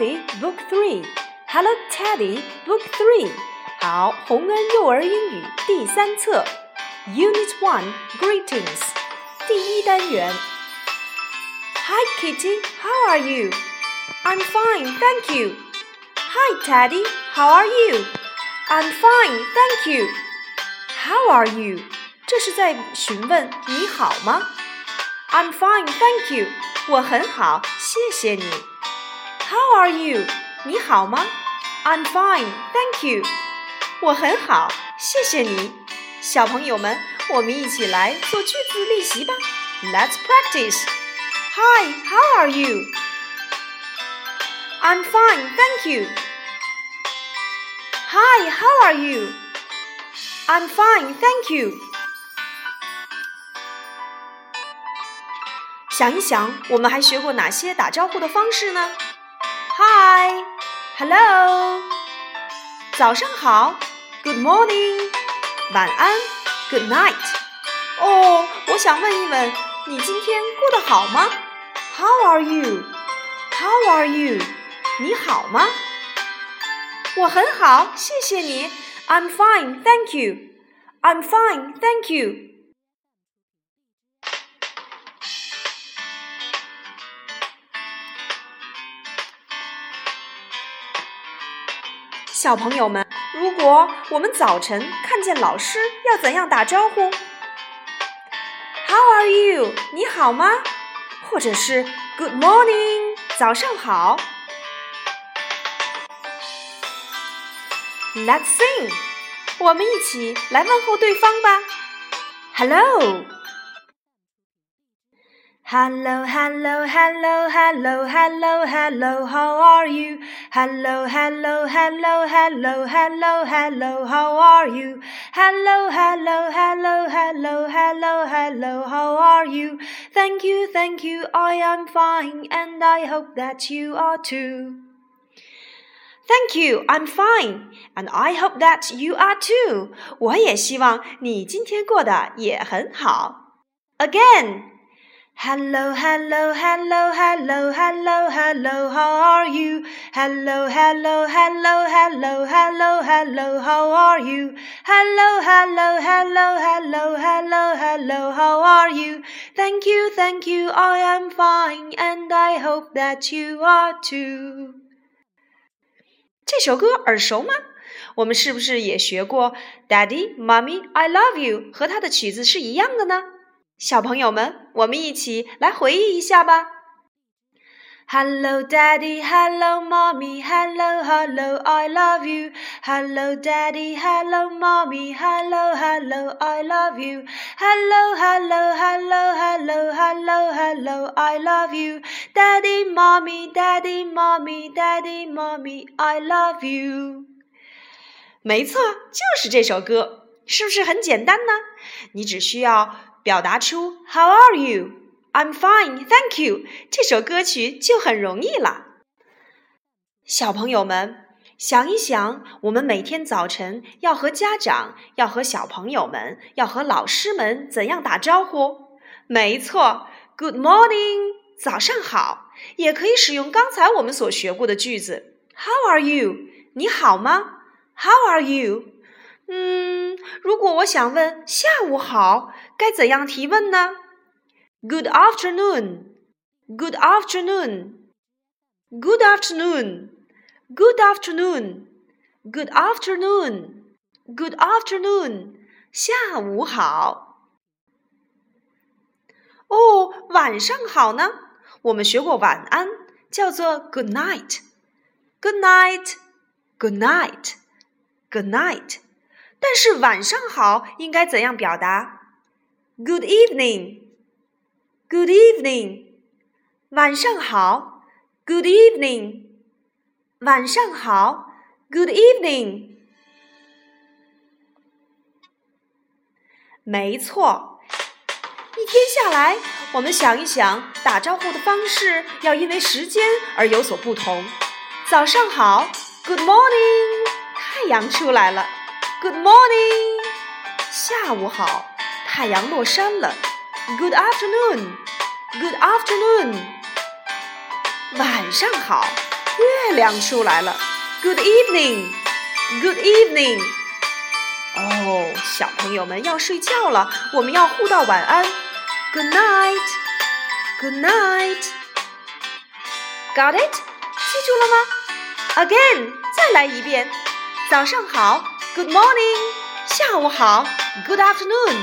Teddy, Book Three. Hello, Teddy, Book Three. 好，洪恩幼儿英语第三册，Unit One, Greetings. 第一单元。Hi, Kitty. How are you? I'm fine, thank you. Hi, Teddy. How are you? I'm fine, thank you. How are you? 这是在询问你好吗？I'm fine, thank you. 我很好，谢谢你。 How are you? 你好吗？I'm fine, thank you. 我很好，谢谢你。小朋友们，我们一起来做句子练习吧。Let's practice. Hi, how are you? I'm fine, thank you. Hi, how are you? I'm fine, thank you. 想一想，我们还学过哪些打招呼的方式呢 ？Hi, hello，早上好，Good morning，晚安，Good night。哦，我想问一问，你今天过得好吗？How are you? How are you? 你好吗？我很好，谢谢你。I'm fine, thank you. I'm fine, thank you. 小朋友们，如果我们早晨看见老师，要怎样打招呼？How are you？你好吗？或者是 Good morning？早上好。Let's sing，我们一起来问候对方吧。Hello。Hello, hello, hello, hello, hello, hello, how are you? Hello, hello, hello, hello, hello, hello, how are you? Hello, hello, hello, hello, hello, hello, how are you? Thank you, thank you, I am fine, and I hope that you are too. Thank you, I'm fine, and I hope that you are too. 我也希望你今天过得也很好。Again. Hello, hello, hello, hello, hello, hello, how are you? Hello, hello, hello, hello, hello, hello, how are you? Hello, hello, hello, hello, hello, hello, how are you? Thank you, thank you, I am fine, and I hope that you are too. 这首歌耳熟吗？我们是不是也学过 “Daddy, Mommy, I love you” 和它的曲子是一样的呢？ 小朋友们，我们一起来回忆一下吧。Hello, Daddy. Hello, Mommy. Hello, hello. I love you. Hello, Daddy. Hello, Mommy. Hello, hello. I love you. Hello, hello, hello, hello, hello, hello. I love you. Daddy, Mommy, Daddy, Mommy, Daddy, Mommy. I love you. 没错，就是这首歌，是不是很简单呢？你只需要。表达出 How are you? I'm fine, thank you。这首歌曲就很容易了。小朋友们，想一想，我们每天早晨要和家长、要和小朋友们、要和老师们怎样打招呼？没错，Good morning，早上好。也可以使用刚才我们所学过的句子：How are you？你好吗？How are you？如果我想问下午好，该怎样提问呢？Good afternoon. Good afternoon. Good afternoon. Good afternoon. Good afternoon. Good afternoon. 下午好。哦，晚上好呢？我们学过晚安，叫做 Good night. Good night. Good night. Good night. 但是晚上好应该怎样表达？Good evening, Good evening，晚上好。Good evening，晚上好。Good evening，没错。一天下来，我们想一想，打招呼的方式要因为时间而有所不同。早上好，Good morning，太阳出来了。Good morning，下午好，太阳落山了。Good afternoon，Good afternoon，晚上好， 月亮出来了。Good evening, Good evening。哦，小朋友们要睡觉了，我们要互道晚安。Good night, Good night。Got it？记住了吗？Again，再来一遍。早上好 ，Good morning。下午好，Good afternoon。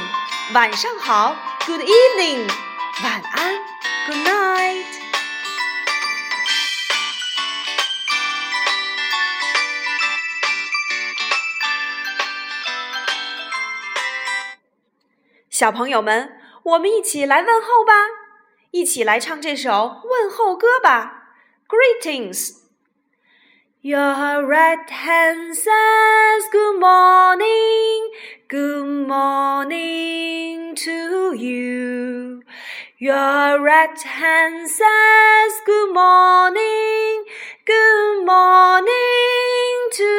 晚上好，Good evening。晚安，Good night。小朋友们，我们一起来问候吧，一起来唱这首问候歌吧。Greetings. Your right hand says good morning, good morning to you. Your right hand says good morning, good morning to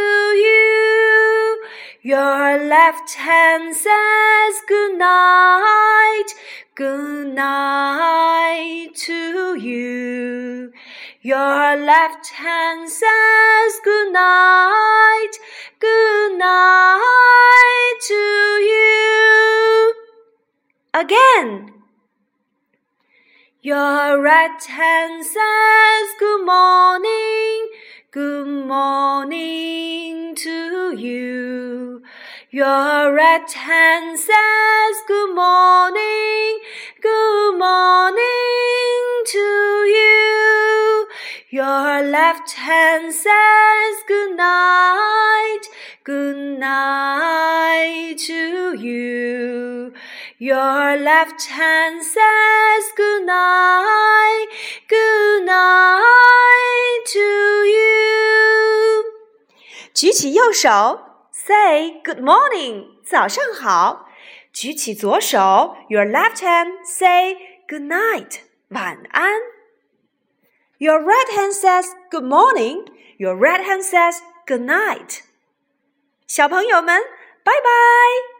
you. Your left hand says good night, good night to you. Your left hand says good night, good night to you. Again. Your right hand says good morning, good morning to you. Your right hand says good morning, left hand says good night, good night to you. Your left hand says good night, good night to you. 举起右手，say good morning，早上好。举起左手，your left hand say good night，晚安。 Your right hand says good morning, your right hand says good night. 小朋友们，拜拜。